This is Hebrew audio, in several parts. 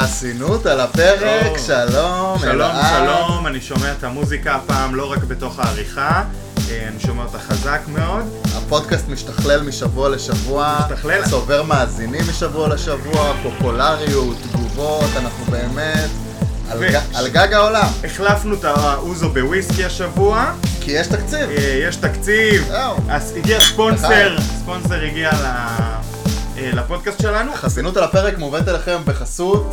חסינות על הפרק, טוב. שלום, שלום. שלום, אני שומע את המוזיקה הפעם לא רק בתוך העריכה, אה, אני שומע אותה חזק מאוד. הפודקאסט משתכלל משבוע לשבוע, משתכלל. צובר מאזינים משבוע לשבוע, פופולריות, תגובות, אנחנו באמת על, ו- ג- על גג העולם, החלפנו את האוזו בוויסקי השבוע, כי יש תקציב. אה, יש תקציב. אז הגיע ספונסר, ספונסר הגיע ל- לפודקאסט שלנו. חסינות על הפרק מובאת אליכם בחסות.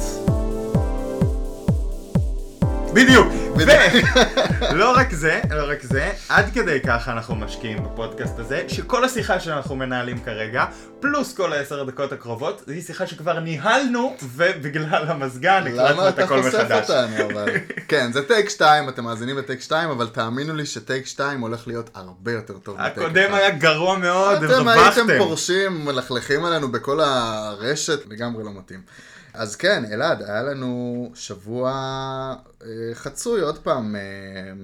בדיוק. בדיוק. לא רק זה, לא רק זה, עד כדי כך אנחנו משקיעים בפודקאסט הזה, שכל השיחה שאנחנו מנהלים כרגע, פלוס כל העשר הדקות הקרובות, זו שיחה שכבר ניהלנו, ובגלל המזגן למה הקלטנו את אתה הכל חושף מחדש. אותנו אבל? כן, זה טייק 2, אתם מאזינים לטייק 2, אבל תאמינו לי שטייק 2 הולך להיות הרבה יותר טוב מטייק 1. הקודם היה גרוע מאוד, אתם הייתם. פורשים, מלכלכים עלינו בכל הרשת, לגמרי לא מתאים. אז כן, אלעד, היה לנו שבוע אה, חצוי עוד פעם. אה,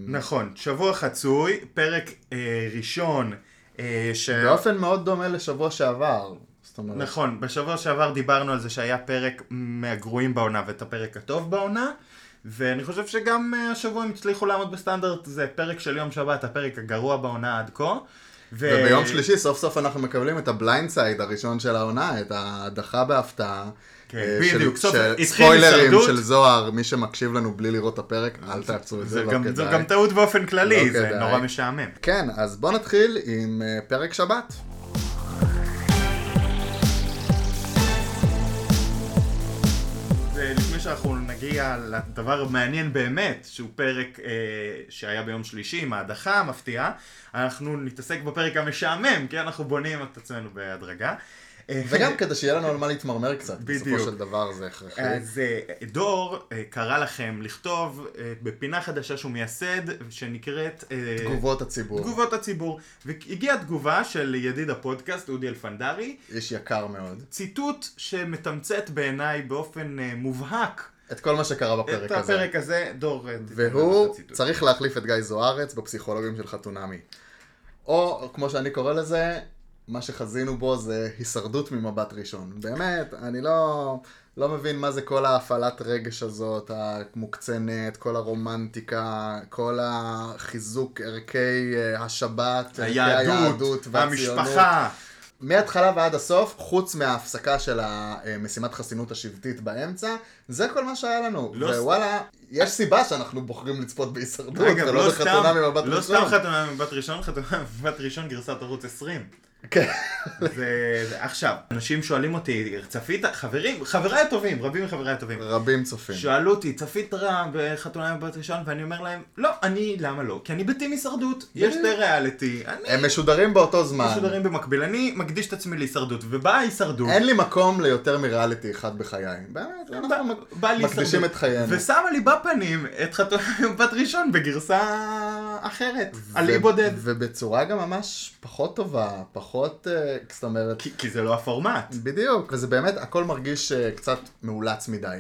נכון, שבוע חצוי, פרק אה, ראשון, אה, ש... באופן מאוד דומה לשבוע שעבר. אומרת, נכון, בשבוע שעבר דיברנו על זה שהיה פרק מהגרועים בעונה ואת הפרק הטוב בעונה, ואני חושב שגם אה, השבוע הם הצליחו לעמוד בסטנדרט, זה פרק של יום שבת, הפרק הגרוע בעונה עד כה. ו... וביום שלישי סוף סוף אנחנו מקבלים את ה blindside הראשון של העונה, את ההדחה בהפתעה. כן, אה, בדיוק, ספוילרים. של זוהר, מי שמקשיב לנו בלי לראות את הפרק, אל תעצרו את זה, זה לא כדאי. זו גם טעות באופן כללי, לא זה כדאי. נורא משעמם. כן, אז בוא נתחיל עם אה, פרק שבת. ולפני שאנחנו נגיע לדבר המעניין באמת, שהוא פרק אה, שהיה ביום שלישי עם ההדחה המפתיעה, אנחנו נתעסק בפרק המשעמם, כי אנחנו בונים את עצמנו בהדרגה. וגם כדי שיהיה לנו על מה להתמרמר קצת. בסופו של דבר זה הכרחי. אז אה, דור אה, קרא לכם לכתוב אה, בפינה חדשה שהוא מייסד, שנקראת... תגובות הציבור. תגובות הציבור. והגיעה תגובה של ידיד הפודקאסט, אודי אלפנדרי, איש יקר מאוד. ציטוט שמתמצת בעיניי באופן מובהק את כל מה שקרה בפרק את הזה. הפרק הזה, דור, והוא את. צריך להחליף את גיא זוארץ בפסיכולוגים של חתונמי. או, כמו שאני קורא לזה, מה שחזינו בו זה הישרדות ממבט ראשון. באמת, אני לא, לא מבין מה זה כל ההפעלת רגש הזאת, המוקצנת, כל הרומנטיקה, כל החיזוק ערכי אה, השבת, ערכי היהדות, והציונות. המשפחה. מההתחלה ועד הסוף, חוץ מההפסקה של המשימת חסינות השבטית באמצע, זה כל מה שהיה לנו. לא ווואלה, יש סיבה שאנחנו בוחרים לצפות בהישרדות, ולא לא בחתונה ממבט לא ראשון. סתם חתונה ממבט ראשון, חתונה ממבט ראשון גרסת ערוץ 20. כן. זה, עכשיו, אנשים שואלים אותי, צפית? חברים, חבריי הטובים, רבים מחבריי הטובים. רבים צופים. שאלו אותי, צפית רע בחתונה ממבט ראשון? ואני אומר להם, לא, אני, למה לא? כי אני בטים הישרדות, יש די ריאליטי, אני הם משודרים באותו זמן. משודרים במקביל, אני מקדיש את עצמי להישרדות, ובאה ההישרדות. אין לי מקום ליותר מריאליטי אחד בחיי. באמת, אנחנו מקדישים. את חיינו. ושמה לי בפנים את חתונה ממבט ראשון בגרסה אחרת, על אי בודד. ובצורה גם ממש פחות טובה, פחות, אה, זאת אומרת, כי, כי זה לא הפורמט. בדיוק, וזה באמת, הכל מרגיש אה, קצת מאולץ מדי.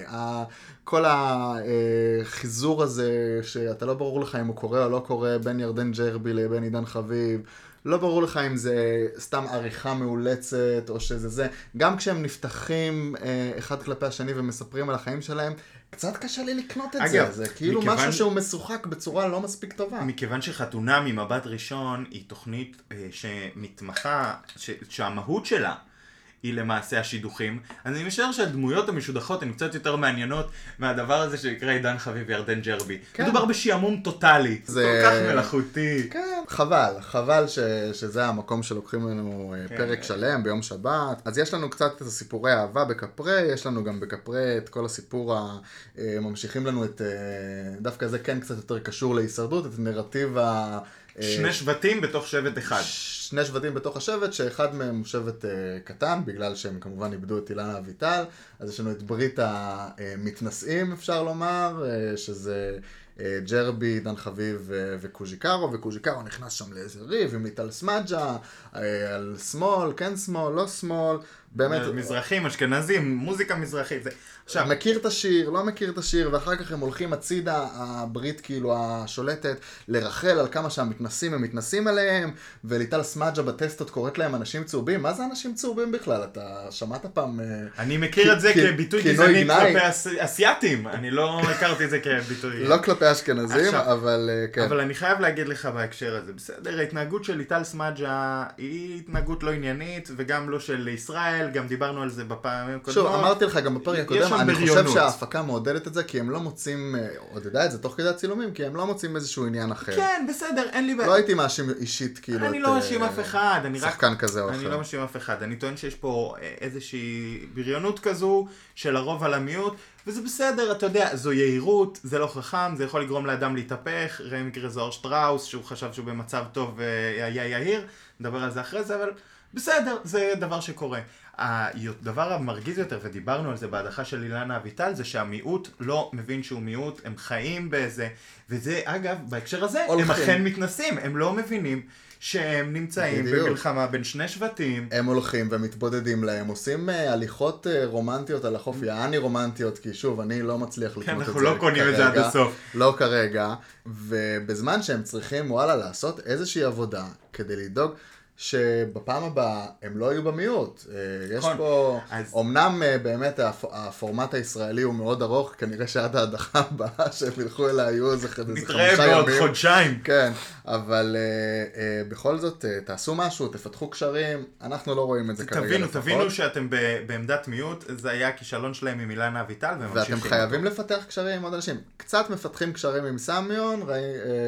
כל החיזור הזה, שאתה לא ברור לך אם הוא קורה או לא קורה, בין ירדן ג'רבי לבין עידן חביב, לא ברור לך אם זה סתם עריכה מאולצת, או שזה זה. גם כשהם נפתחים אה, אחד כלפי השני ומספרים על החיים שלהם, קצת קשה לי לקנות את אגב, זה. זה כאילו מכיוון- משהו שהוא משוחק בצורה לא מספיק טובה. מכיוון שחתונה ממבט ראשון היא תוכנית אה, שמתמחה, ש, שהמהות שלה היא למעשה השידוכים, אז אני משער שהדמויות המשודחות הן קצת יותר מעניינות מהדבר הזה שנקרא עידן חביב וירדן ג'רבי. כן. מדובר בשעמום טוטאלי, זה- כל כך מלאכותי. כן, חבל, חבל ש, שזה המקום שלוקחים לנו אה, כן. פרק שלם ביום שבת. אז יש לנו קצת את הסיפורי אהבה בכפרי, יש לנו גם בכפרי את כל הסיפור, ה, אה, ממשיכים לנו את, אה, דווקא זה כן קצת יותר קשור להישרדות, את נרטיב ה... שני שבטים בתוך שבט אחד. שני שבטים בתוך השבט, שאחד מהם הוא שבט אה, קטן, בגלל שהם כמובן איבדו את אילנה אביטל, אז יש לנו את ברית המתנשאים, אפשר לומר, אה, שזה אה, ג'רבי, דן חביב וקוז'יקרו, וקוז'יקרו נכנס שם לאיזה ריב עם ליטל סמג'ה, על שמאל, כן שמאל, לא שמאל, באמת, מזרחים, אשכנזים, מוזיקה מזרחית. זה... עכשיו, מכיר את השיר, לא מכיר את השיר, ואחר כך הם הולכים הצידה, הברית כאילו השולטת, לרחל על כמה שהמתנסים הם מתנסים עליהם, וליטל סמג'ה בטסטות קוראת להם אנשים צהובים. מה זה אנשים צהובים בכלל? אתה שמעת פעם... אה, אני מכיר את זה כביטוי גזעני. כלפי אס- אסייתים, אני לא הכרתי את זה כביטוי. לא כלפי אשכנזים, אבל אה, כן. אבל אני חייב להגיד לך בהקשר הזה, בסדר, ההתנהגות של ליטל סמג'ה היא התנהגות לא עניינית, וגם לא של ישראל, גם דיברנו על זה בפעמים הקודמות. שוב, אמרתי לך גם בפרק הקודם, אני חושב בריונות. שההפקה מעודדת את זה, כי הם לא מוצאים, אה, עוד יודע את זה תוך כדי הצילומים, כי הם לא מוצאים איזשהו עניין אחר. כן, בסדר, אין לי לא בעיה. הייתי מאשים אישית, כאילו, אני את, לא אה, מאשים אף אחד, אני רק... שחקן כזה או אני אחר. לא מאשים אף אחד, אני טוען שיש פה אה, איזושהי בריונות כזו של הרוב על המיעוט, וזה בסדר, אתה יודע, זו יהירות, זה לא חכם, זה יכול לגרום לאדם להתהפך, ראה מקרה זוהר שטראוס, שהוא חשב שהוא במצב טוב והיה יהיר, נדבר על זה אחרי זה, אבל בסדר, זה דבר שקורה. הדבר המרגיז יותר, ודיברנו על זה בהדחה של אילנה אביטל, זה שהמיעוט לא מבין שהוא מיעוט, הם חיים באיזה, וזה אגב, בהקשר הזה, הם הולכים. אכן מתנסים, הם לא מבינים שהם נמצאים בדיוק. במלחמה בין שני שבטים. הם הולכים ומתבודדים להם, עושים אה, הליכות אה, רומנטיות על החוף, יעני רומנטיות, כי שוב, אני לא מצליח לקנות את זה כן, אנחנו לא קונים את זה עד כרגע. הסוף. לא כרגע, ובזמן שהם צריכים, וואלה, לעשות איזושהי עבודה כדי לדאוג שבפעם הבאה הם לא יהיו במיעוט. אה, יש נכון. פה, אז- אמנם אה, באמת הפ- הפורמט הישראלי הוא מאוד ארוך, כנראה שעד ההדחה הבאה שהם ילכו אליה יהיו איזה איזה נתראה חמישה בעוד ימים. חודשיים. כן, אבל אה, בכל זאת, תעשו משהו, תפתחו קשרים, אנחנו לא רואים את זה כרגע תבינו, לפחות. תבינו שאתם ב- בעמדת מיעוט, זה היה הכישלון שלהם עם אילנה אביטל, והם ממשיכים. ואתם חייבים לפתח קשרים עם עוד אנשים. קצת מפתחים קשרים עם סמיון, ראי,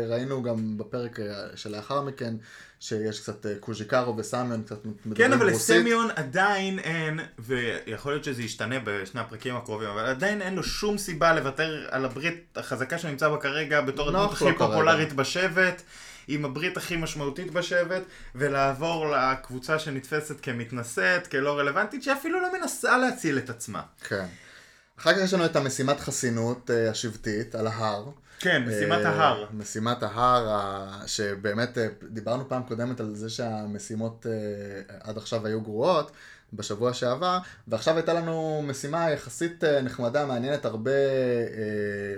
ראינו גם בפרק שלאחר מכן, שיש קצת אה, קוז'יקרו וסמיון, קצת מדברים כן, אבל רוסית. לסמיון עדיין אין, ויכול להיות שזה ישתנה בשני הפרקים הקרובים, אבל עדיין אין לו שום סיבה לוותר על הברית החזקה שהוא נמצא בה כרגע בתור הדמות הכי. פופולרית בשבט, עם הברית הכי משמעותית בשבט, ולעבור לקבוצה שנתפסת כמתנשאת, כלא רלוונטית, שאפילו לא מנסה להציל את עצמה. כן. אחר כך יש לנו את המשימת חסינות אה, השבטית על ההר. כן, משימת אה, ההר. משימת ההר, שבאמת אה, דיברנו פעם קודמת על זה שהמשימות אה, עד עכשיו היו גרועות. בשבוע שעבר, ועכשיו הייתה לנו משימה יחסית אה, נחמדה, מעניינת, הרבה אה,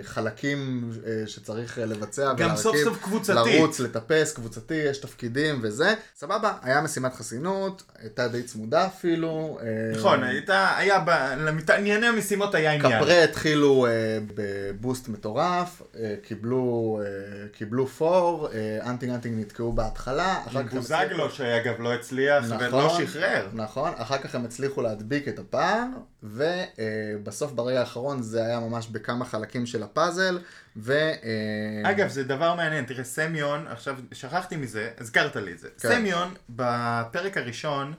חלקים אה, שצריך אה, לבצע גם סוף סוף קבוצתית. לרוץ, לטפס, קבוצתי, יש תפקידים וזה. סבבה, היה משימת חסינות, הייתה די צמודה אפילו. אה, נכון, הייתה, היה, ב- למתענייני המשימות היה עניין. קפרה התחילו אה, ב boost מטורף, אה, קיבלו, אה, קיבלו פור, אה, אנטינג אנטינג נתקעו בהתחלה, עם בוזגלו, שאגב לא הצליח ולא נכון, שחרר. נכון, אחר כך הם הצליחו להדביק את הפער, ובסוף ברגע האחרון זה היה ממש בכמה חלקים של הפאזל, ו... אה, אגב, זה דבר מעניין, תראה, סמיון, עכשיו, שכחתי מזה, הזכרת לי את זה. כן. סמיון, בפרק הראשון,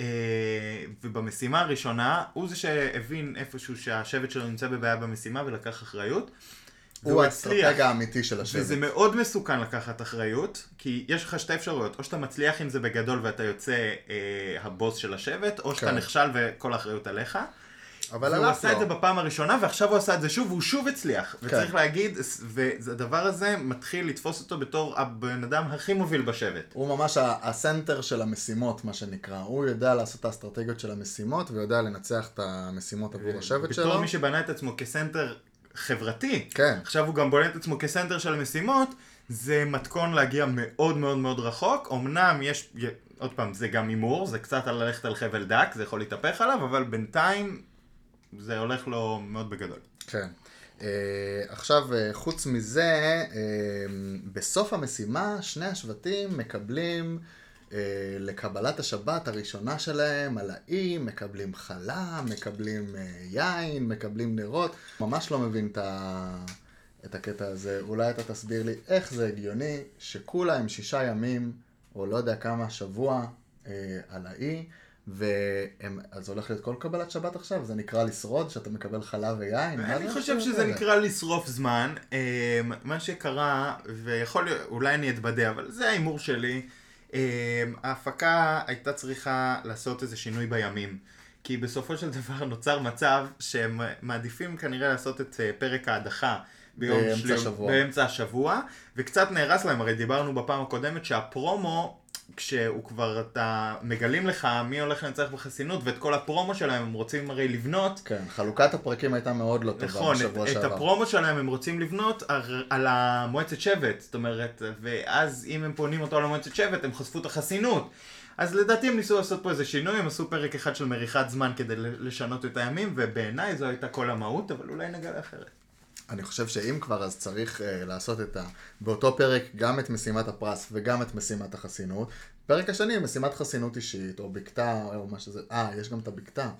אה, ובמשימה הראשונה, הוא זה שהבין איפשהו שהשבט שלו נמצא בבעיה במשימה ולקח אחריות. הוא. האסטרטג האמיתי של השבט. וזה מאוד מסוכן לקחת אחריות, כי יש לך שתי אפשרויות, או שאתה מצליח עם זה בגדול ואתה יוצא אה, הבוס של השבט, או שאתה כן. נכשל וכל האחריות עליך. אבל הלך עשה את זה. בפעם הראשונה, ועכשיו הוא עשה את זה שוב, והוא שוב הצליח. כן. וצריך להגיד, והדבר הזה מתחיל לתפוס אותו בתור הבן אדם הכי מוביל בשבט. הוא ממש ה center של המשימות, מה שנקרא. הוא יודע לעשות את האסטרטגיות של המשימות, ויודע לנצח את המשימות עבור השבט שלו. בתור מי שבנה את עצמו כסנטר חברתי, כן. עכשיו הוא גם בונה את עצמו כסנטר של משימות, זה מתכון להגיע מאוד מאוד מאוד רחוק. אמנם יש, עוד פעם, זה גם הימור, זה קצת על ללכת על חבל דק, זה יכול להתהפך עליו, אבל בינתיים זה הולך לו מאוד בגדול. כן. Uh, עכשיו, uh, חוץ מזה, uh, בסוף המשימה, שני השבטים מקבלים uh, לקבלת השבת הראשונה שלהם על האי, מקבלים חלה, מקבלים uh, יין, מקבלים נרות. ממש לא מבין את, ה... את הקטע הזה. אולי אתה תסביר לי איך זה הגיוני שכולה הם שישה ימים, או לא יודע כמה, שבוע uh, על האי. והם, אז הולך להיות כל קבלת שבת עכשיו, זה נקרא לשרוד, שאתה מקבל חלב ויין? אני זה חושב שזה האלה? נקרא לשרוף זמן. אמ, מה שקרה, ויכול להיות, אולי אני אתבדה, אבל זה ההימור שלי. אמ, ההפקה הייתה צריכה לעשות איזה שינוי בימים. כי בסופו של דבר נוצר מצב שהם מעדיפים כנראה לעשות את אה, פרק ההדחה ביום באמצע שליום- השבוע. באמצע השבוע, וקצת נהרס להם, הרי דיברנו בפעם הקודמת שהפרומו כשהוא כבר, אתה, מגלים לך מי הולך לנצח בחסינות, ואת כל הפרומו שלהם הם רוצים הרי לבנות. כן, חלוקת הפרקים הייתה מאוד לא טובה נכון, את, בשבוע את שעבר. הפרומו שלהם הם רוצים לבנות על, על המועצת שבט, זאת אומרת, ואז אם הם פונים אותו למועצת שבט, הם חשפו את החסינות. אז לדעתי הם ניסו לעשות פה איזה שינוי, הם עשו פרק אחד של מריחת זמן כדי לשנות את הימים, ובעיניי זו הייתה כל המהות, אבל אולי נגלה אחרת. אני חושב שאם כבר, אז צריך uh, לעשות את ה... באותו פרק גם את משימת הפרס וגם את משימת החסינות. פרק השני, משימת חסינות אישית, או בקתה, או מה שזה... אה, יש גם את הבקתה.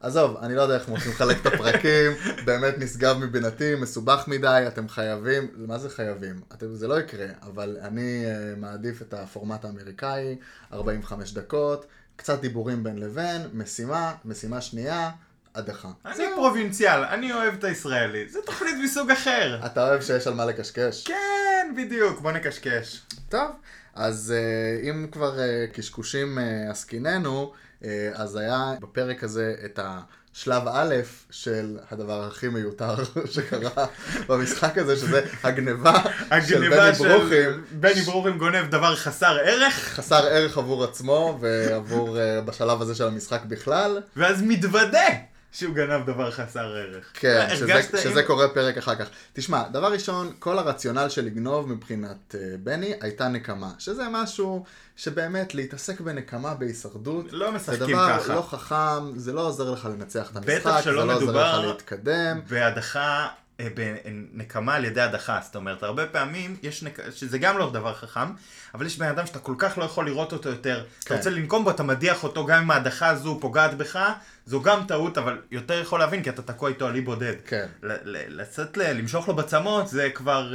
עזוב, אני לא יודע איך רוצים לחלק את הפרקים, באמת נשגב מבינתי, מסובך מדי, אתם חייבים, מה זה חייבים? אתם, זה לא יקרה, אבל אני uh, מעדיף את הפורמט האמריקאי, 45 דקות, קצת דיבורים בין לבין, משימה, משימה שנייה, הדחה. אני פרובינציאל, אני אוהב את הישראלי, זה תוכנית מסוג אחר. אתה אוהב שיש על מה לקשקש? כן, בדיוק, בוא נקשקש. טוב, אז uh, אם כבר uh, קשקושים uh, עסקיננו, uh, אז היה בפרק הזה את השלב א' של הדבר הכי מיותר שקרה במשחק הזה, שזה הגניבה של בני ברוכים. בני ברוכים גונב דבר חסר ערך. חסר ערך עבור עצמו ועבור, uh, בשלב הזה של המשחק בכלל. ואז מתוודה. שהוא גנב דבר חסר ערך. כן, שזה, שזה עם... קורה פרק אחר כך. תשמע, דבר ראשון, כל הרציונל של לגנוב מבחינת uh, בני הייתה נקמה, שזה משהו שבאמת להתעסק בנקמה בהישרדות, לא משחקים ככה. ככה. זה דבר לא חכם, זה לא עוזר לך לנצח את המשחק, זה לא עוזר לך להתקדם. בהדחה בנקמה על ידי הדחה, זאת אומרת, הרבה פעמים יש נק... שזה גם לא דבר חכם, אבל יש בן אדם שאתה כל כך לא יכול לראות אותו יותר, כן. אתה רוצה לנקום בו, אתה מדיח אותו, גם אם ההדחה הזו פוגעת בך, זו גם טעות, אבל יותר יכול להבין, כי אתה תקוע איתו על אי בודד. כן. לצאת, ל... למשוך לו בצמות, זה כבר,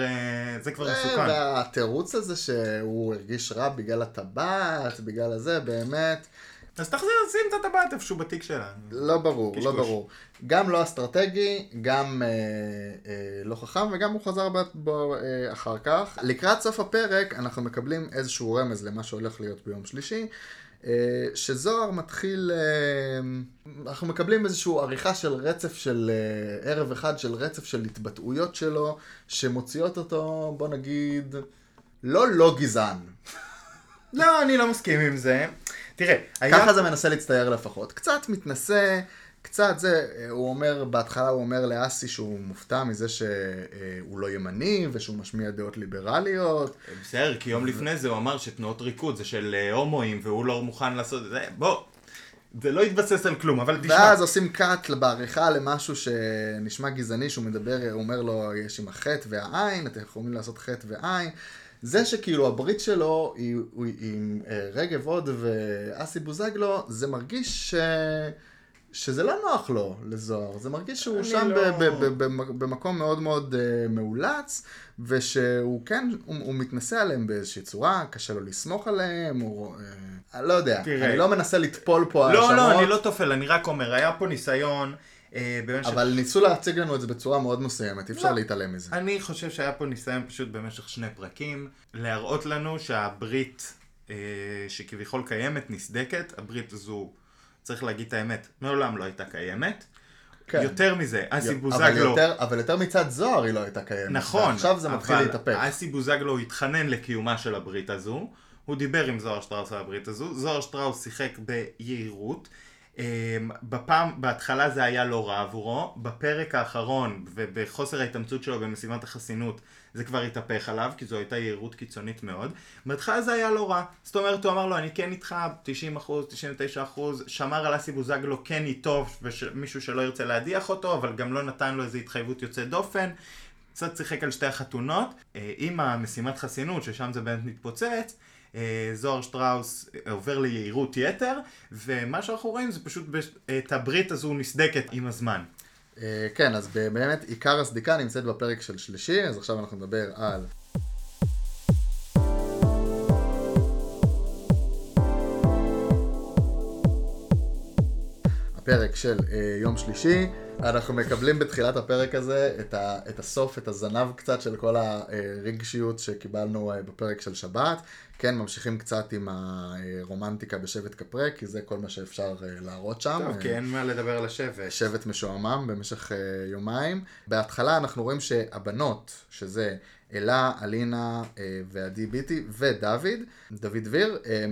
זה כבר מסוכן. והתירוץ הזה שהוא הרגיש רע בגלל הטבעת, בגלל הזה, באמת. אז תחזיר, שים את הטבעת איפשהו בתיק שלה. לא ברור, קשקוש. לא ברור. גם לא אסטרטגי, גם אה, אה, לא חכם, וגם הוא חזר בו אה, אחר כך. לקראת סוף הפרק אנחנו מקבלים איזשהו רמז למה שהולך להיות ביום שלישי. אה, שזוהר מתחיל, אה, אנחנו מקבלים איזושהי עריכה של רצף של אה, ערב אחד של רצף של התבטאויות שלו, שמוציאות אותו, בוא נגיד, לא לא גזען. לא, אני לא מסכים עם זה. תראה, ככה היה... זה מנסה להצטייר לפחות. קצת מתנשא, קצת זה, הוא אומר, בהתחלה הוא אומר לאסי שהוא מופתע מזה שהוא לא ימני ושהוא משמיע דעות ליברליות. בסדר, כי יום לפני זה הוא אמר שתנועות ריקוד זה של הומואים והוא לא מוכן לעשות את זה. בוא. זה לא התבסס על כלום, אבל תשמע. ואז עושים קאט בעריכה למשהו שנשמע גזעני, שהוא מדבר, הוא אומר לו, יש עם החטא והעין, אתם יכולים לעשות חטא ועין. זה שכאילו הברית שלו היא, היא, היא עם אה, רגב הוד ואסי בוזגלו, זה מרגיש ש... שזה לא נוח לו לזוהר, זה מרגיש שהוא שם לא... ב- ב- ב- במקום מאוד מאוד uh, מאולץ, ושהוא כן, הוא, הוא מתנשא עליהם באיזושהי צורה, קשה לו לסמוך עליהם, הוא... Uh, לא יודע, תראה. אני לא מנסה לטפול פה על לא, לא, אני לא טופל, אני רק אומר, היה פה ניסיון... אבל ש... ניסו להציג לנו את זה בצורה מאוד מסוימת, אי אפשר לא, להתעלם מזה. אני חושב שהיה פה ניסיון פשוט במשך שני פרקים, להראות לנו שהברית אה, שכביכול קיימת, נסדקת, הברית הזו, צריך להגיד את האמת, מעולם לא הייתה קיימת. כן. יותר מזה, אסי בוזגלו... אבל, אבל יותר מצד זוהר היא לא הייתה קיימת. נכון. ועכשיו זה מתחיל. אבל אסי בוזגלו התחנן לקיומה של הברית הזו. הוא דיבר עם זוהר שטראוס על הברית הזו. זוהר שטראוס שיחק ביהירות. אמ, בפעם, בהתחלה זה היה לא רע עבורו, בפרק האחרון ובחוסר ההתאמצות שלו במשימת החסינות זה כבר התהפך עליו, כי זו הייתה יהירות קיצונית מאוד. בהתחלה זה היה לא רע, זאת אומרת הוא אמר לו אני כן איתך 90 אחוז, 99 אחוז, שמר על אסי בוזגלו כן איתו, ומישהו שלא ירצה להדיח אותו, אבל גם לא נתן לו איזו התחייבות יוצאת דופן. קצת שיחק על שתי החתונות, אה, עם המשימת חסינות, ששם זה באמת מתפוצץ, אה, זוהר שטראוס אה, עובר ליהירות יתר, ומה שאנחנו רואים זה פשוט את הברית הזו נסדקת עם הזמן. אה, כן, אז באמת עיקר הסדיקה נמצאת בפרק של שלישי, אז עכשיו אנחנו נדבר על... הפרק של יום שלישי, אנחנו מקבלים בתחילת הפרק הזה את, ה, את הסוף, את הזנב קצת של כל הרגשיות שקיבלנו אה, בפרק של שבת. כן, ממשיכים קצת עם הרומנטיקה בשבט קפרה, כי זה כל מה שאפשר אה, להראות שם. טוב, כי אין מה לדבר על השבט. שבט משועמם במשך יומיים. בהתחלה אנחנו רואים שהבנות, שזה אלה, אלינה אה, ועדי ביטי ודוד, דוד דביר, אה,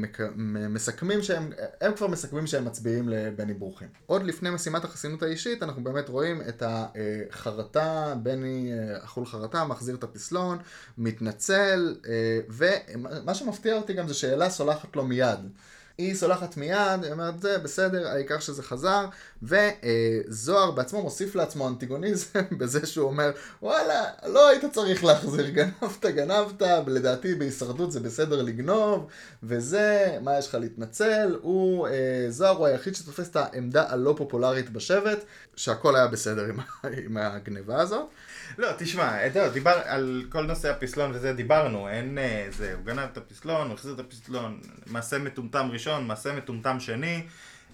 מסכמים שהם, הם כבר מסכמים שהם מצביעים לבני ברוכים. עוד לפני משימת החסינות האישית, אנחנו באמת רואים את החרטה, בני אה, אכול חרטה, מחזיר את הפסלון, מתנצל, ומה שמפתיע אותי גם זה שאלה סולחת לו מיד. היא סולחת מיד, היא אומרת זה בסדר, העיקר שזה חזר, וזוהר בעצמו מוסיף לעצמו אנטיגוניזם בזה שהוא אומר, וואלה, לא היית צריך להחזיר, גנבת, גנבת, לדעתי בהישרדות זה בסדר לגנוב, וזה, מה יש לך להתנצל, הוא, אה, זוהר הוא היחיד שתופס את העמדה הלא פופולרית בשבט, שהכל היה בסדר עם, עם הגניבה הזאת. לא, תשמע, אתה דיבר על כל נושא הפסלון וזה דיברנו, אין אה, זה, הוא גנב את הפסלון, הוא החזיר את הפסלון, מעשה מטומטם ראשון, מעשה מטומטם שני.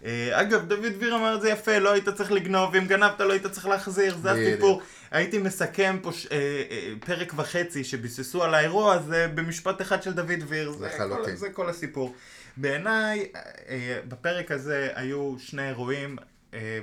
אה, אגב, דוד דביר אמר את זה יפה, לא היית צריך לגנוב, אם גנבת לא היית צריך להחזיר, זה הסיפור. הייתי מסכם פה ש... אה, אה, פרק וחצי שביססו על האירוע הזה במשפט אחד של דוד דביר, זה, כל, זה כל הסיפור. בעיניי, אה, בפרק הזה היו שני אירועים אה,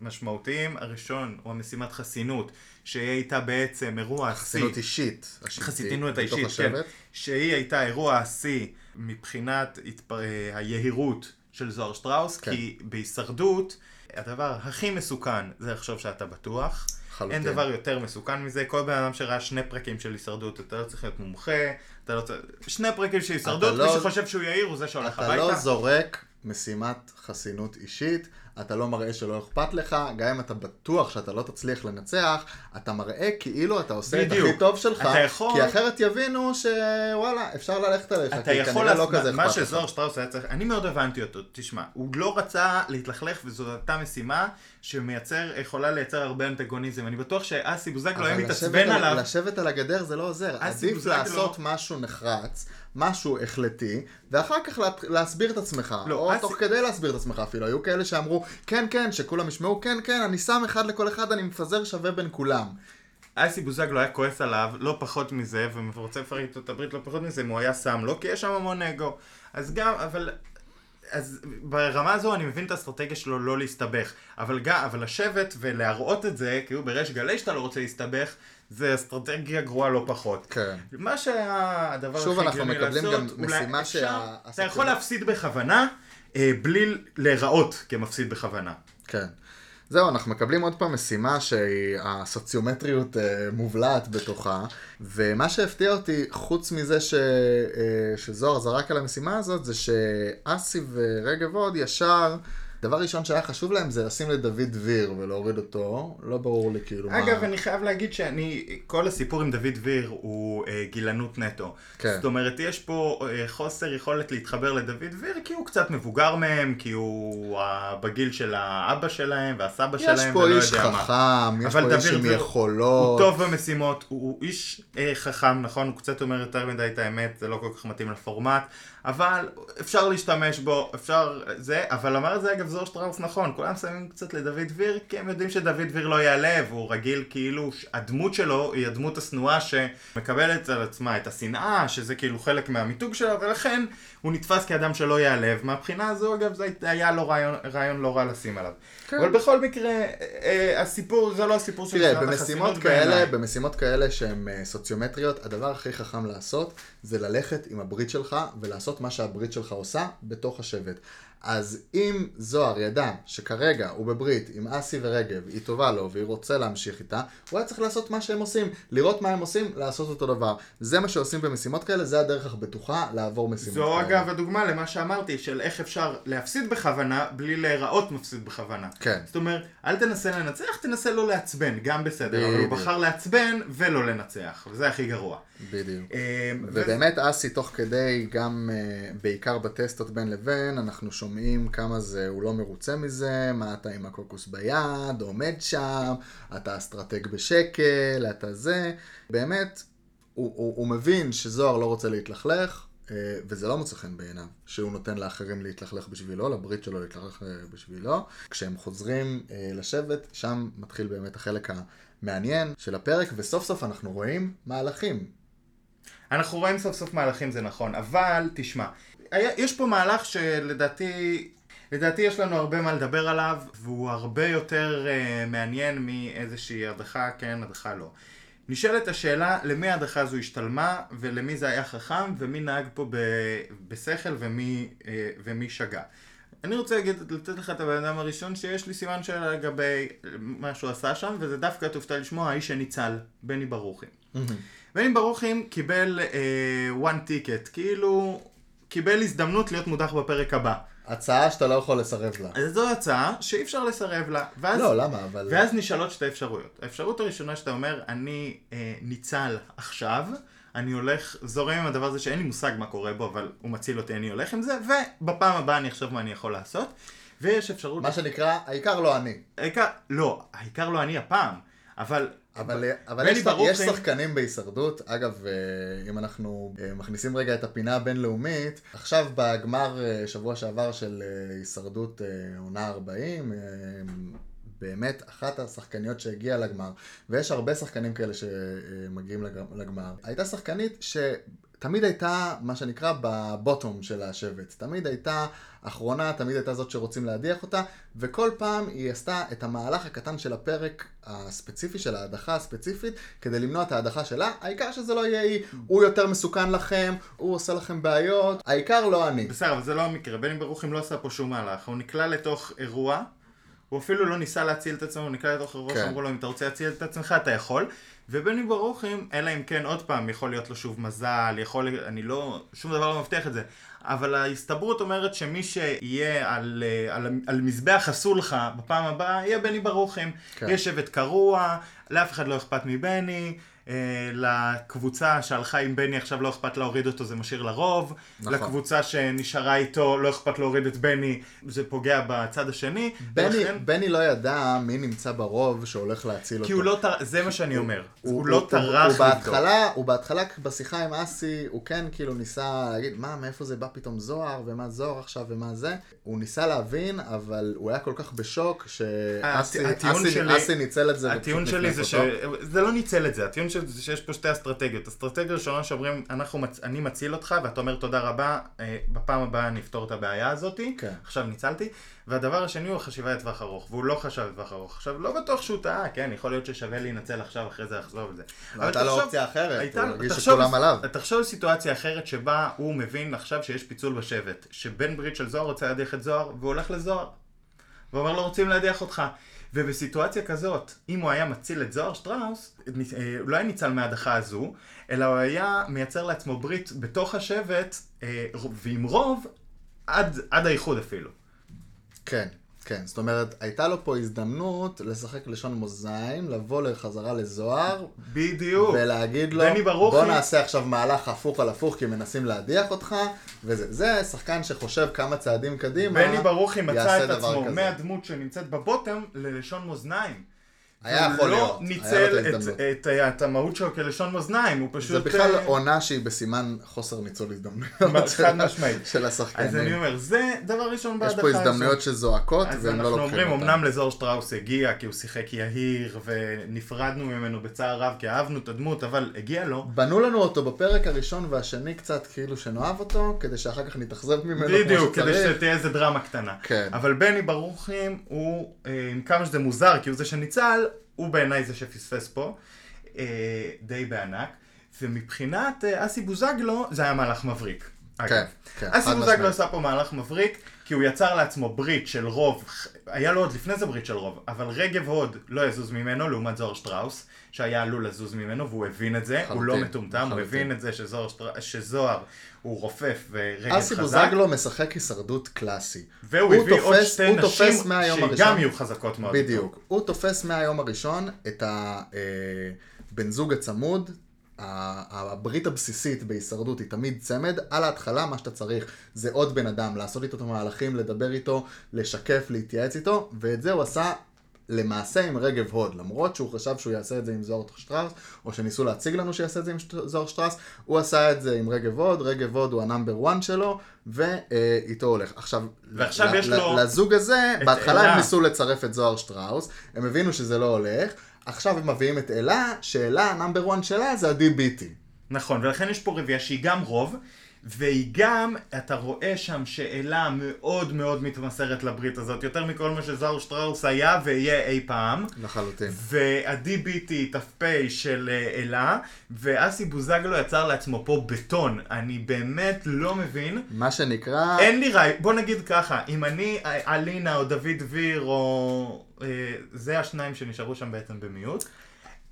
משמעותיים. הראשון הוא המשימת חסינות, שהיא הייתה בעצם אירוע השיא. חסינות אישית. חסינות האישית, כן. שהיא הייתה אירוע השיא מבחינת התפר... היהירות של זוהר שטראוס, כן. כי בהישרדות, הדבר הכי מסוכן זה לחשוב שאתה בטוח. חלוטין. אין דבר יותר מסוכן מזה, כל בן אדם שראה שני פרקים של הישרדות, אתה לא צריך להיות מומחה, אתה לא צריך... שני פרקים של הישרדות, לא... מי שחושב שהוא יהיר הוא זה שהולך הביתה. אתה לא זורק משימת חסינות אישית, אתה לא מראה שלא אכפת לך, גם אם אתה בטוח שאתה לא תצליח לנצח, אתה מראה כאילו אתה עושה בדיוק. את הכי טוב שלך, יכול... כי אחרת יבינו שוואלה, אפשר ללכת עליך, כי כנראה לס... לא כזה אכפת לך. מה שזוהר שטראוס היה צריך, אני מאוד הבנתי אותו, תשמע, הוא לא רצה להתלכלך וזאת הייתה משימה שמייצר, יכולה לייצר הרבה אנטגוניזם, אני בטוח שאסי בוזגלו היה מתעצבן עליו. לשבת על הגדר זה לא עוזר, עדיף לעשות משהו נחרץ. משהו החלטי, ואחר כך לה, להסביר את עצמך, לא, או אס... תוך כדי להסביר את עצמך אפילו, היו כאלה שאמרו, כן, כן, שכולם ישמעו, כן, כן, אני שם אחד לכל אחד, אני מפזר שווה בין כולם. אסי בוזגלו היה כועס עליו, לא פחות מזה, ורוצה לפרק את הברית לא פחות מזה, אם הוא היה שם לו, כי יש שם המון אגו. אז גם, אבל... אז ברמה הזו אני מבין את האסטרטגיה שלו לא להסתבך, אבל גם, אבל לשבת ולהראות את זה, כאילו בריש גלי שאתה לא רוצה להסתבך, זה אסטרטגיה גרועה לא פחות. כן. מה שהיה הדבר הכי הגיוני לעשות, שוב אנחנו מקבלים גם משימה שה... אתה יכול להפסיד בכוונה, אה, בלי להיראות כמפסיד בכוונה. כן. זהו, אנחנו מקבלים עוד פעם משימה שהסוציומטריות אה, מובלעת בתוכה, ומה שהפתיע אותי, חוץ מזה ש, אה, שזוהר זרק על המשימה הזאת, זה שאסי ורגב עוד ישר... דבר ראשון שהיה חשוב להם זה לשים לדוד דביר ולהוריד אותו, לא ברור לי כאילו אגב, מה... אגב, אני חייב להגיד שאני, כל הסיפור עם דוד דביר הוא אה, גילנות נטו. כן. זאת אומרת, יש פה אה, חוסר יכולת להתחבר לדוד דביר כי הוא קצת מבוגר מהם, כי הוא אה, בגיל של האבא שלהם והסבא שלהם, ולא יודע מה. יש פה איש חכם, יש פה איש עם יכולות. הוא טוב במשימות, הוא, הוא איש אה, חכם, נכון? הוא קצת אומר יותר מדי את האמת, זה לא כל כך מתאים לפורמט. אבל אפשר להשתמש בו, אפשר זה, אבל אמר את זה אגב זוהר שטראוס נכון, כולם שמים קצת לדוד דביר, כי הם יודעים שדוד דביר לא יעלה, והוא רגיל כאילו, הדמות שלו היא הדמות השנואה שמקבלת על עצמה את השנאה, שזה כאילו חלק מהמיתוג שלו, ולכן הוא נתפס כאדם שלא יעלב. מהבחינה הזו אגב זה היה לו רעיון, רעיון לא רע לשים עליו. כן. אבל בכל מקרה, אה, הסיפור זה לא הסיפור של תראה, במשימות כאלה, במשימות כאלה שהן אה, סוציומטריות, הדבר הכי חכם לעשות זה ללכת עם הברית שלך ולעשות מה שהברית שלך עושה בתוך השבט. אז אם זוהר ידע שכרגע הוא בברית עם אסי ורגב, היא טובה לו והיא רוצה להמשיך איתה, הוא היה צריך לעשות מה שהם עושים, לראות מה הם עושים, לעשות אותו דבר. זה מה שעושים במשימות כאלה, זה הדרך הבטוחה לעבור משימות זו כאלה. זו אגב הדוגמה למה שאמרתי, של איך אפשר להפסיד בכוונה בלי להיראות מפסיד בכוונה. כן. זאת אומרת, אל תנסה לנצח, תנסה לא לעצבן, גם בסדר, אבל הוא בחר לעצבן ולא לנצח, וזה הכי גרוע. בדיוק. אה, ובאמת אסי תוך כדי, גם אה, בעיקר בטסטות בין לבין, אנחנו שומעים כמה זה, הוא לא מרוצה מזה, מה אתה עם הקוקוס ביד, עומד שם, אתה אסטרטג בשקל, אתה זה. באמת, הוא, הוא, הוא מבין שזוהר לא רוצה להתלכלך, אה, וזה לא מוצא חן בעיניו, שהוא נותן לאחרים להתלכלך בשבילו, לברית שלו להתלכלך אה, בשבילו. כשהם חוזרים אה, לשבת, שם מתחיל באמת החלק המעניין של הפרק, וסוף סוף אנחנו רואים מהלכים. אנחנו רואים סוף סוף מהלכים, זה נכון, אבל תשמע, יש פה מהלך שלדעתי, לדעתי יש לנו הרבה מה לדבר עליו, והוא הרבה יותר uh, מעניין מאיזושהי הדחה כן, הדחה לא. נשאלת השאלה למי ההדחה הזו השתלמה, ולמי זה היה חכם, ומי נהג פה ב- בשכל ומי, uh, ומי שגה. אני רוצה להגיד, לתת לך את הבן אדם הראשון שיש לי סימן שאלה לגבי מה שהוא עשה שם, וזה דווקא תופתע לשמוע האיש שניצל, בני ברוכי. בני ברוכין קיבל אה, one ticket, כאילו קיבל הזדמנות להיות מודח בפרק הבא. הצעה שאתה לא יכול לסרב לה. אז זו הצעה שאי אפשר לסרב לה. ואז, לא, למה? אבל... ואז נשאלות שתי אפשרויות. האפשרות הראשונה שאתה אומר, אני אה, ניצל עכשיו, אני הולך, זורם עם הדבר הזה שאין לי מושג מה קורה בו, אבל הוא מציל אותי, אני הולך עם זה, ובפעם הבאה אני אחשוב מה אני יכול לעשות. ויש אפשרות... מה שנקרא, העיקר לא אני. העיקר, לא, העיקר לא אני הפעם, אבל... אבל, אבל בני יש, ברוכין- יש שחקנים בהישרדות, אגב, אה, אם אנחנו אה, מכניסים רגע את הפינה הבינלאומית, עכשיו בגמר אה, שבוע שעבר של אה, הישרדות אה, עונה 40, אה, באמת אחת השחקניות שהגיעה לגמר, ויש הרבה שחקנים כאלה שמגיעים לג- לגמר, הייתה שחקנית ש... תמיד הייתה, מה שנקרא, בבוטום של השבט. תמיד הייתה אחרונה, תמיד הייתה זאת שרוצים להדיח אותה, וכל פעם היא עשתה את המהלך הקטן של הפרק הספציפי, של ההדחה הספציפית, כדי למנוע את ההדחה שלה. העיקר שזה לא יהיה היא, הוא יותר מסוכן לכם, הוא עושה לכם בעיות, העיקר לא אני. בסדר, אבל זה לא המקרה. בני ברוכין לא עשה פה שום מהלך. הוא נקלע לתוך אירוע, הוא אפילו לא ניסה להציל את עצמו, הוא נקלע לתוך אירוע כן. שאמרו לו, אם אתה רוצה להציל את עצמך, אתה יכול. ובני ברוכין, אלא אם כן, עוד פעם, יכול להיות לו שוב מזל, יכול, אני לא, שום דבר לא מבטיח את זה. אבל ההסתברות אומרת שמי שיהיה על, אה, על, על מזבח הסולחה בפעם הבאה, יהיה בני ברוכין. כן. יש שבט קרוע, לאף אחד לא אכפת מבני. אה, לקבוצה שהלכה עם בני עכשיו לא אכפת להוריד אותו, זה משאיר לרוב. נכון. לקבוצה שנשארה איתו לא אכפת להוריד את בני, זה פוגע בצד השני. בני, ולכן- בני לא ידע מי נמצא ברוב שהולך להציל אותו. כי הוא לא טרח, זה מה שאני אומר. הוא, הוא, לא הוא, טרח הוא לבדוק. בהתחלה, הוא בהתחלה בשיחה עם אסי, הוא כן כאילו ניסה להגיד, מה, מאיפה זה בא פתאום זוהר, ומה זוהר עכשיו, ומה זה. הוא ניסה להבין, אבל הוא היה כל כך בשוק, שאסי ניצל את זה. הטיעון שלי זה. ש... זה לא ניצל את זה, הטיעון שלי זה שיש פה שתי אסטרטגיות. אסטרטגיה ראשונה שאומרים, אנחנו מצ... אני מציל אותך, ואתה אומר תודה רבה, אה, בפעם הבאה אני אפתור את הבעיה הזאתי, כן. עכשיו ניצלתי. והדבר השני הוא החשיבה לטווח ארוך, והוא לא חשב לטווח ארוך. עכשיו, לא בטוח שהוא טעה, כן, יכול להיות ששווה להינצל עכשיו, אחרי זה לחזור על זה. אבל הייתה לו אופציה אחרת, הייתה- הוא הרגיש שכולם עליו. תחשוב על סיטואציה אחרת שבה הוא מבין עכשיו שיש פיצול בשבט, שבן ברית של זוהר רוצה להדיח את זוהר, והוא הולך לזוהר. ואומר לו רוצים להדיח אותך. ובסיטואציה כזאת, אם הוא היה מציל את זוהר שטראוס, אה, הוא לא היה ניצל מההדחה הזו, אלא הוא היה מייצר לעצמו ברית בתוך השבט, אה, ועם רוב, עד, עד האיחוד אפילו. כן, כן. זאת אומרת, הייתה לו פה הזדמנות לשחק לשון מאזניים, לבוא לחזרה לזוהר, בדיוק. ולהגיד לו, בני ברוכי- בוא נעשה עכשיו מהלך הפוך על הפוך, כי מנסים להדיח אותך, וזה. זה שחקן שחושב כמה צעדים קדימה, בני ברוכי מצא את עצמו כזה. מהדמות שנמצאת בבוטם ללשון מאזניים. היה הוא יכול לא להיות, היה לו ניצל את את. את, המהות שלו כלשון מאזניים, הוא פשוט... זה בכלל אה, עונה שהיא בסימן חוסר ניצול הזדמנויות חד משמעית. של אז אני השחקנים. אומר, זה דבר ראשון יש בהדחה פה הזו. הזדמנויות שזועקות, אז והם לא אנחנו לוקחים אומרים, אותן. אמנם לזור שטראוס הגיע כי הוא שיחק יהיר, ונפרדנו ממנו בצער רב כי אהבנו את הדמות, אבל הגיע לו. בנו לנו אותו בפרק הראשון והשני קצת כאילו שנאהב אותו, כדי שאחר כך נתאכזב ממנו כמו בדיוק, כדי שצריך. שתהיה איזה דרמה קטנה. כן. אבל בני ברוכין הוא, עם כמה שזה מוזר, כי הוא זה שניצל, הוא בעיניי זה שפספס פה, אה, די בענק. ומבחינת אה, אסי בוזגלו, זה היה מהלך מבריק. אגב. כן, כן, אסי בוזגלו. עשה פה מהלך מבריק, כי הוא יצר לעצמו ברית של רוב, היה לו עוד לפני זה ברית של רוב, אבל רגב הוד לא יזוז ממנו, לעומת זוהר שטראוס, שהיה עלול לזוז ממנו, והוא הבין את זה, הוא לא מטומטם, הוא. הבין את זה שזוהר, שטר... שזוהר הוא רופף ורגב אסי חזק. בוזגלו משחק הישרדות קלאסי. והוא הוא הביא עוד תופס- שתי הוא נשים שגם הראשון. יהיו חזקות מאוד. בדיוק. הוא תופס מהיום הראשון את הבן זוג הצמוד, הברית הבסיסית בהישרדות היא תמיד צמד, על ההתחלה מה שאתה צריך זה עוד בן אדם, לעשות איתו את המהלכים, לדבר איתו, לשקף, להתייעץ איתו, ואת זה הוא עשה למעשה עם רגב הוד, למרות שהוא חשב שהוא יעשה את זה עם זוהר שטראוס, או שניסו להציג לנו שיעשה את זה עם זוהר שטראוס, הוא עשה את זה עם רגב הוד, רגב הוד הוא ה number 1 שלו, ואיתו הולך. עכשיו, ועכשיו יש לו לזוג הזה, בהתחלה אלה. הם ניסו לצרף את זוהר שטראוס, הם הבינו שזה לא הולך, עכשיו הם מביאים את אלה, שאלה, ה number 1 שלה זה ה-DBT. נכון, ולכן יש פה רביעייה שהיא גם רוב, והיא גם, אתה רואה שם שאלה מאוד מאוד מתמסרת לברית הזאת, יותר מכל מה שזוהר שטראוס היה ויהיה אי פעם. לחלוטין. וה-DBT ת"פ של אה, אלה, ואסי בוזגלו יצר לעצמו פה בטון. אני באמת לא מבין. מה שנקרא... אין לי רעי... בוא נגיד ככה, אם אני אה, אלינה או דוד דביר או... אה, זה השניים שנשארו שם בעצם במיעוט.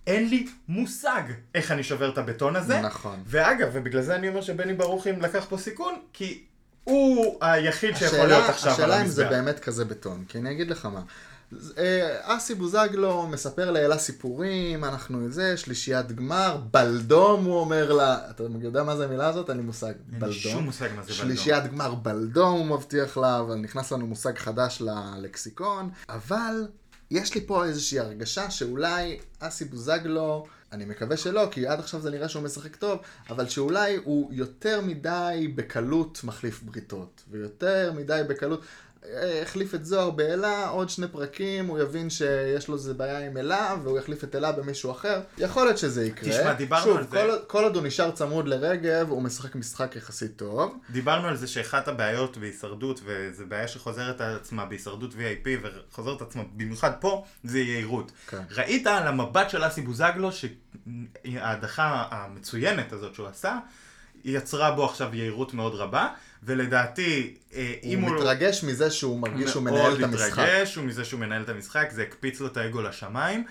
אין לי מושג איך אני שובר את הבטון הזה. נכון. ואגב, ובגלל זה אני אומר שבני ברוכין לקח פה סיכון, כי הוא היחיד שיכול השאלה- להיות עכשיו על השאלה אם זה המזבח. באמת כזה בטון, כי אני אגיד לך מה. אה, אסי בוזגלו מספר לאלה סיפורים, אנחנו זה, שלישיית גמר, בלדום הוא אומר לה, אתה יודע מה זה המילה הזאת? אין לי מושג. אין לי בלדום. שום מושג מה זה בלדום. שלישיית גמר בלדום הוא מבטיח לה, אבל נכנס לנו מושג חדש ללקסיקון, אבל יש לי פה איזושהי הרגשה שאולי אסי בוזגלו, אני מקווה שלא, כי עד עכשיו זה נראה שהוא משחק טוב, אבל שאולי הוא יותר מדי בקלות מחליף בריתות, ויותר מדי בקלות... החליף את זוהר באלה, עוד שני פרקים, הוא יבין שיש לו איזה בעיה עם אלה, והוא יחליף את אלה במישהו אחר. יכול להיות שזה יקרה. תשמע, דיברנו שוב, על זה. כל, כל עוד הוא נשאר צמוד לרגב, הוא משחק משחק יחסית טוב. דיברנו על זה שאחת הבעיות בהישרדות, וזו בעיה שחוזרת על עצמה בהישרדות VIP, וחוזרת על עצמה במיוחד פה, זה יהירות. כן. ראית על המבט של אסי בוזגלו, שההדחה המצוינת הזאת שהוא עשה, יצרה בו עכשיו יהירות מאוד רבה, ולדעתי, אה, אם הוא הוא... מתרגש מזה שהוא מרגיש שהוא מאוד מנהל את המשחק. מתרגש, ומזה שהוא מנהל את המשחק, זה הקפיץ לו את האגו לשמיים.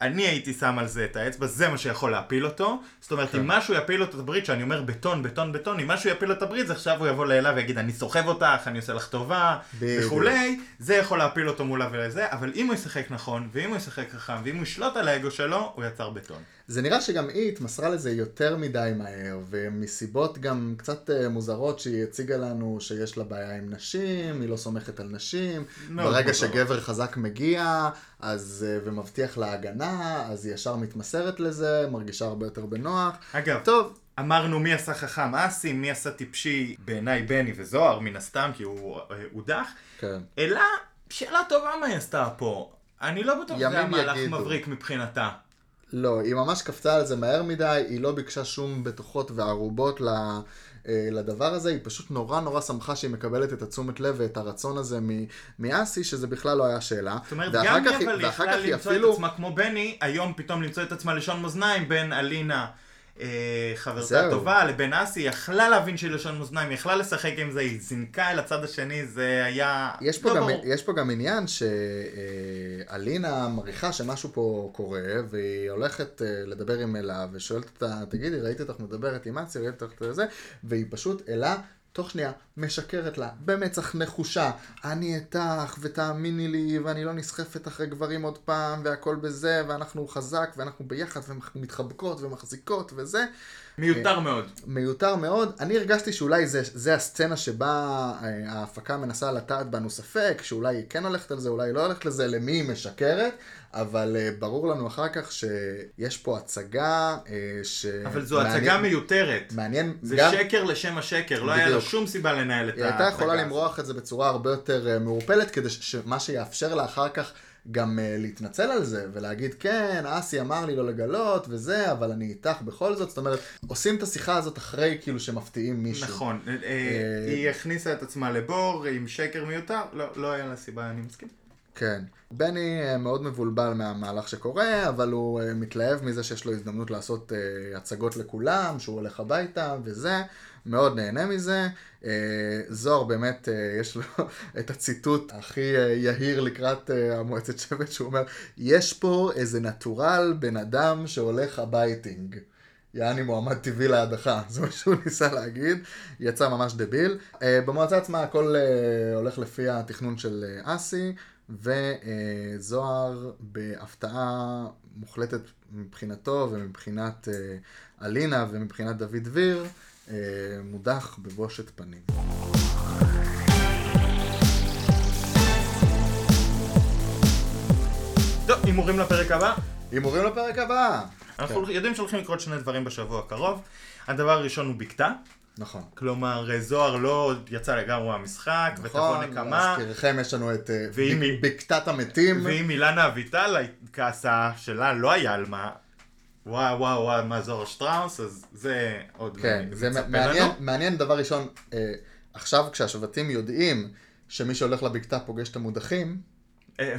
אני הייתי שם על זה את האצבע, זה מה שיכול להפיל אותו. זאת אומרת, כן. אם משהו יפיל לו את הברית, שאני אומר בטון, בטון, בטון, אם משהו יפיל לו את הברית, אז עכשיו הוא יבוא לאלה ויגיד, אני סוחב אותך, אני עושה לך טובה. וכולי, זה יכול להפיל אותו מולה ולזה, אבל אם הוא ישחק נכון, ואם הוא ישחק חכם, ואם הוא ישלוט על האגו שלו, הוא יצר בטון. זה נראה שגם היא התמסרה לזה יותר מדי מהר, ומסיבות גם קצת אה, מוזרות שהיא הציגה לנו שיש לה בעיה עם נשים, היא לא סומכת על נשים, מאוד ברגע מוזרות. שגבר חזק מגיע, אז, אה, ומבטיח לה הגנה, אז היא ישר מתמסרת לזה, מרגישה הרבה יותר בנוח. אגב, טוב, אמרנו מי עשה חכם אסי, מי עשה טיפשי בעיניי בני וזוהר, מן הסתם, כי הוא אה, הודח. כן. אלא, שאלה טובה מה היא עסתה פה. אני לא בטוח שזה היה מהלך. מבריק מבחינתה. לא, היא ממש קפצה על זה מהר מדי, היא לא ביקשה שום בטוחות וערובות ל... אה, לדבר הזה, היא פשוט נורא נורא שמחה שהיא מקבלת את התשומת לב ואת הרצון הזה מ- מאסי, שזה בכלל לא היה שאלה. זאת אומרת, גם היא אבל יכלה למצוא אפילו... את עצמה כמו בני, היום פתאום למצוא את עצמה לשון מאזניים בין אלינה, חברתה זהו. הטובה, לבין אסי, יכלה להבין שהיא לשון מאזניים, יכלה לשחק עם זה, היא זינקה אל הצד השני, זה היה... יש פה, לא גם. יש פה גם עניין שאלינה מעריכה שמשהו פה קורה, והיא הולכת אה, לדבר עם אלה, ושואלת אותה, תגידי, ראיתי אותך מדברת עם אצי, ראיתי אותך זה, והיא פשוט, אלה, תוך שנייה, משקרת לה, במצח נחושה, אני איתך, ותאמיני לי, ואני לא נסחפת אחרי גברים עוד פעם, והכל בזה, ואנחנו חזק, ואנחנו ביחד, ואנחנו מתחבקות ומחזיקות וזה. מיותר מאוד. מיותר מאוד. אני הרגשתי שאולי זה, זה הסצנה שבה אה, ההפקה מנסה לטעת בנו ספק, שאולי היא כן הולכת על זה, אולי היא לא הולכת לזה, למי היא משקרת, אבל אה, ברור לנו אחר כך שיש פה הצגה אה, ש... אבל זו מעניין- הצגה מיותרת. מעניין, זה גם... שקר לשם השקר, לא היה לו בדיוק. שום סיבה לנהל את היא ההצגה הייתה יכולה. למרוח את זה בצורה הרבה יותר מעורפלת, כדי שמה שיאפשר לה אחר כך גם אה, להתנצל על זה, ולהגיד, כן, אסי אמר לי לא לגלות, וזה, אבל אני איתך בכל זאת. זאת אומרת, עושים את השיחה הזאת אחרי כאילו שמפתיעים מישהו. נכון, אה, אה, היא הכניסה את עצמה לבור עם שקר מיותר, לא לא היה לה סיבה, אני מסכים. כן. בני אה, מאוד מבולבל מהמהלך שקורה, אבל הוא אה, מתלהב מזה שיש לו הזדמנות לעשות אה, הצגות לכולם, שהוא הולך הביתה וזה, מאוד נהנה מזה. זוהר באמת, יש לו את הציטוט הכי יהיר לקראת המועצת שבט, שהוא אומר, יש פה איזה natural בן אדם שהולך הבייטינג. יעני מועמד טבעי להדחה, זה מה שהוא ניסה להגיד, יצא ממש דביל. במועצה עצמה הכל הולך לפי התכנון של אסי, וזוהר בהפתעה מוחלטת מבחינתו ומבחינת uh, אלינה ומבחינת דוד דביר, uh, מודח בבושת פנים. טוב, הימורים לפרק הבא. הימורים לפרק הבא. אנחנו כן. יודעים שהולכים לקרות שני דברים בשבוע הקרוב. הדבר הראשון הוא בקתה. נכון. כלומר, זוהר לא יצא לגמרי מהמשחק, ותבוא נכון, נקמה. להזכירכם יש לנו את אה, ואם בקתת המתים. ואם אילנה אביטל כעסה, שלה לא היה על מה, וואו וואו וואו, מה זוהר שטראוס, אז זה עוד כן, זה מצפה מעניין, לנו. מעניין דבר ראשון, אה, עכשיו כשהשבטים יודעים שמי שהולך לבקתה פוגש את המודחים, אה,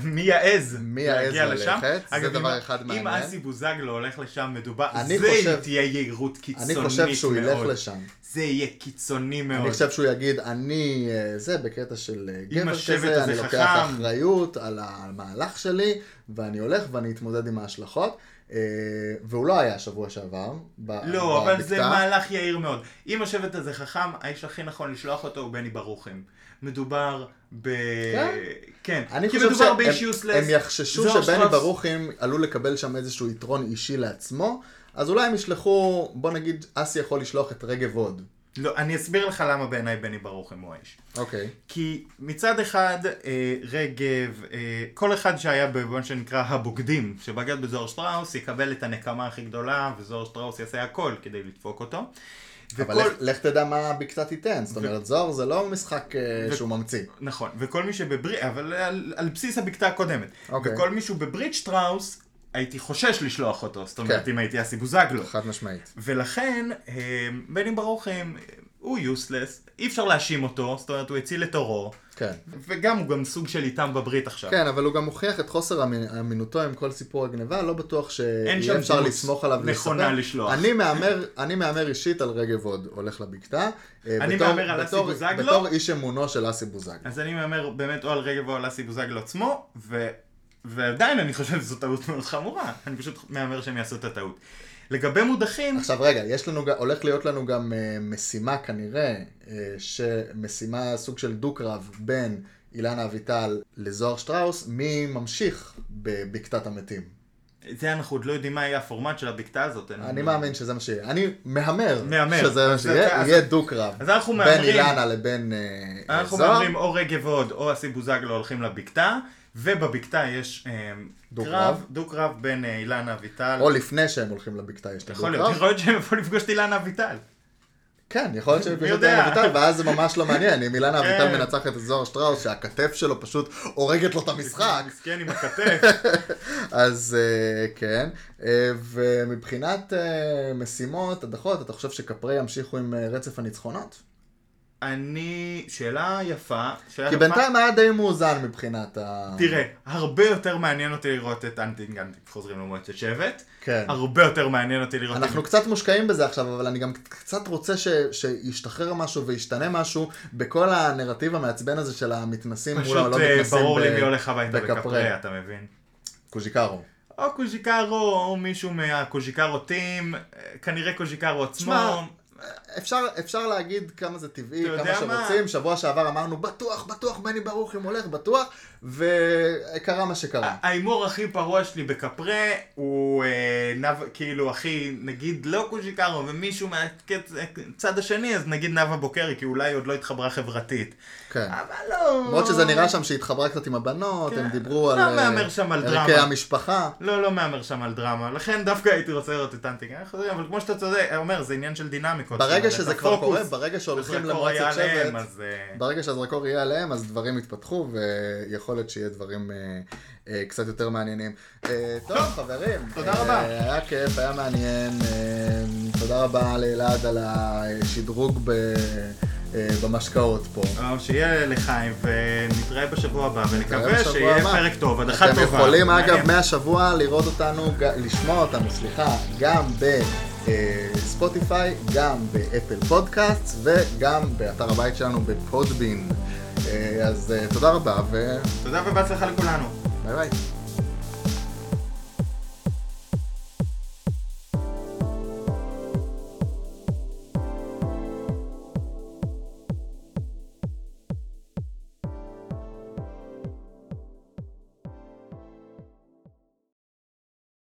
מי יעז מי יעז להגיע ללכת? לשם? זה אגב, דבר אם- אחד מעניין. אם אסי בוזגלו הולך לשם, מדובר, אני זה תהיה יהירות קיצונית אני מאוד. חושב שהוא ילך לשם. זה יהיה קיצוני מאוד. אני חושב שהוא יגיד, אני, אה, זה בקטע של אה, גבר כזה, אני לוקח חכם." אחריות על המהלך שלי, ואני הולך ואני אתמודד עם ההשלכות. אה, והוא לא היה שבוע שעבר. לא, אבל זה. מהלך יהיר מאוד. אם השבט הזה חכם, האיש הכי נכון לשלוח אותו הוא בני ברוכם. מדובר ב... כן? כן. אני כי חושב מדובר שהם באיש יוסלס. הם יחששו שבני שטראוס- ברוכין עלול לקבל שם איזשהו יתרון אישי לעצמו, אז אולי הם ישלחו, בוא נגיד, אסי יכול לשלוח את רגב הוד. לא, אני אסביר לך למה בעיניי בני ברוכם הוא האיש. אוקיי. כי מצד אחד, אה, רגב, אה, כל אחד שהיה במה שנקרא הבוגדים, שבגד בזוהר שטראוס, יקבל את הנקמה הכי גדולה, וזוהר שטראוס יעשה הכל כדי לדפוק אותו. אבל וכל- לך- לך תדע מה הבקתה תיתן, זאת אומרת, זוהר זה לא משחק אה, ו- שהוא ממציא. נכון, וכל מי שבברית, אבל על, על בסיס הבקתה הקודמת. אוקיי. וכל מישהו בברית שטראוס, הייתי חושש לשלוח אותו, זאת אומרת, כן. אם הייתי אסי בוזגלו. חד משמעית. ולכן, אה, בני ברוכם, הוא יוסלס, אי אפשר להאשים אותו, זאת אומרת, הוא הציל את עורו, כן. וגם הוא גם סוג של איתם בברית עכשיו. כן, אבל הוא גם מוכיח את חוסר אמינותו עם כל סיפור הגניבה, לא בטוח שיהיה אפשר לסמוך עליו נכונה. לשלוח. אני מהמר, אני מהמר אישית על רגב הוד הולך לבקתה. אה, אני מהמר על אסי בוזגלו. בתור איש אמונו של אסי בוזגלו. אז אני מהמר באמת או על רגב או על אסי בוזגלו עצמו, ו... ועדיין אני חושב שזו טעות מאוד חמורה. אני פשוט מהמר שהם יעשו את הטעות. לגבי מודחים, עכשיו רגע, יש לנו, הולך להיות לנו גם אה, משימה כנראה, אה, שמשימה סוג של דו-קרב בין אילנה אביטל לזוהר שטראוס, מי ממשיך בבקתת המתים. זה אנחנו עוד לא יודעים מה יהיה הפורמט של הבקתה הזאת. אני מאמין שזה מה שיהיה. אני מהמר. שזה מה שיהיה, יהיה דו-קרב. אז אנחנו בין מהמרים- אילנה לבין אה, אנחנו זוהר. מהמרים או רגב הוד או אסי בוזגלו הולכים לבקתה, ובבקתה יש אה, דו-קרב. קרב, דו-קרב בין אה, אילנה אביטל. או לפני שהם הולכים לבקתה יש את יכול להיות. יכול להיות שהם יבואו לפגוש את אילנה אביטל. כן, יכול להיות שהם מי פשוט יודע? אביטל, ואז זה ממש לא מעניין. אם אילנה כן. אביטל מנצחת את זוהר שטראוס, שהכתף שלו פשוט הורגת לו את המשחק. מסכן עם הכתף. אז אה, כן, ומבחינת משימות, הדחות, אתה חושב שכפרי ימשיכו עם רצף הניצחונות? אני, שאלה יפה. שאלה כי יפה. בינתיים היה די מאוזן מבחינת ה... תראה, הרבה יותר מעניין אותי לראות את אנטינגנט חוזרים למועצת שבט. כן. הרבה יותר מעניין אותי לראות אנחנו את... קצת מושקעים בזה עכשיו, אבל אני גם קצת רוצה ש... שישתחרר משהו וישתנה משהו בכל הנרטיב המעצבן הזה של המתנסים מול הלא פשוט אה, מתנסים ברור לי ב- מי הולך הביתה בכפרי. בכפרי, אתה מבין? קוז'יקרו. או קוז'יקרו, או מישהו מהקוז'יקרו טים, אה, כנראה קוז'יקרו עצמו. תשמע, אפשר, אפשר להגיד כמה זה טבעי, כמה מה? שרוצים. שבוע שעבר אמרנו, בטוח, בטוח, בני ברוך אם הולך, בטוח, וקרה מה שקרה. ההימור הכי פרוע שלי בכפרה הוא אה, נב, כאילו הכי, נגיד לא קוז'יקרו ומישהו מהצד השני, אז נגיד נאוה בוקרי, כי אולי היא עוד לא התחברה חברתית. כן. אבל לא... למרות שזה נראה שם שהיא התחברה קצת עם הבנות, כן. הם דיברו לא על אה, מהמר שם על ערכי דרמה. המשפחה. לא, לא מהמר שם על דרמה, לכן דווקא הייתי רוצה לראות את אנטינג, אבל כמו שאתה צודק, אומר, זה עניין של דינמיקות. ברגע שזה כבר קורה, ברגע שהולכים למועצת שבט. אה, ברגע שהזרקור יהיה עליהם, אז דברים יתפתחו, ויכול להיות שיהיה דברים אה, אה, קצת יותר מעניינים. אה, טוב, חברים. תודה אה, רבה. היה כיף, היה מעניין. אה, תודה רבה לאלעד על השדרוג ב... אה, במשקאות פה. אה, שיהיה לחיים, ונתראה בשבוע הבא, ונקווה שיהיה. פרק טוב, הדחה טובה. אתם יכולים אגב. מהשבוע לראות אותנו, לשמוע אותנו, סליחה, גם בספוטיפיי, גם באפל פודקאסט וגם באתר הבית שלנו בפודבין. אה, אז אה, תודה רבה וביי תודה ובהצלחה לכולנו. ביי.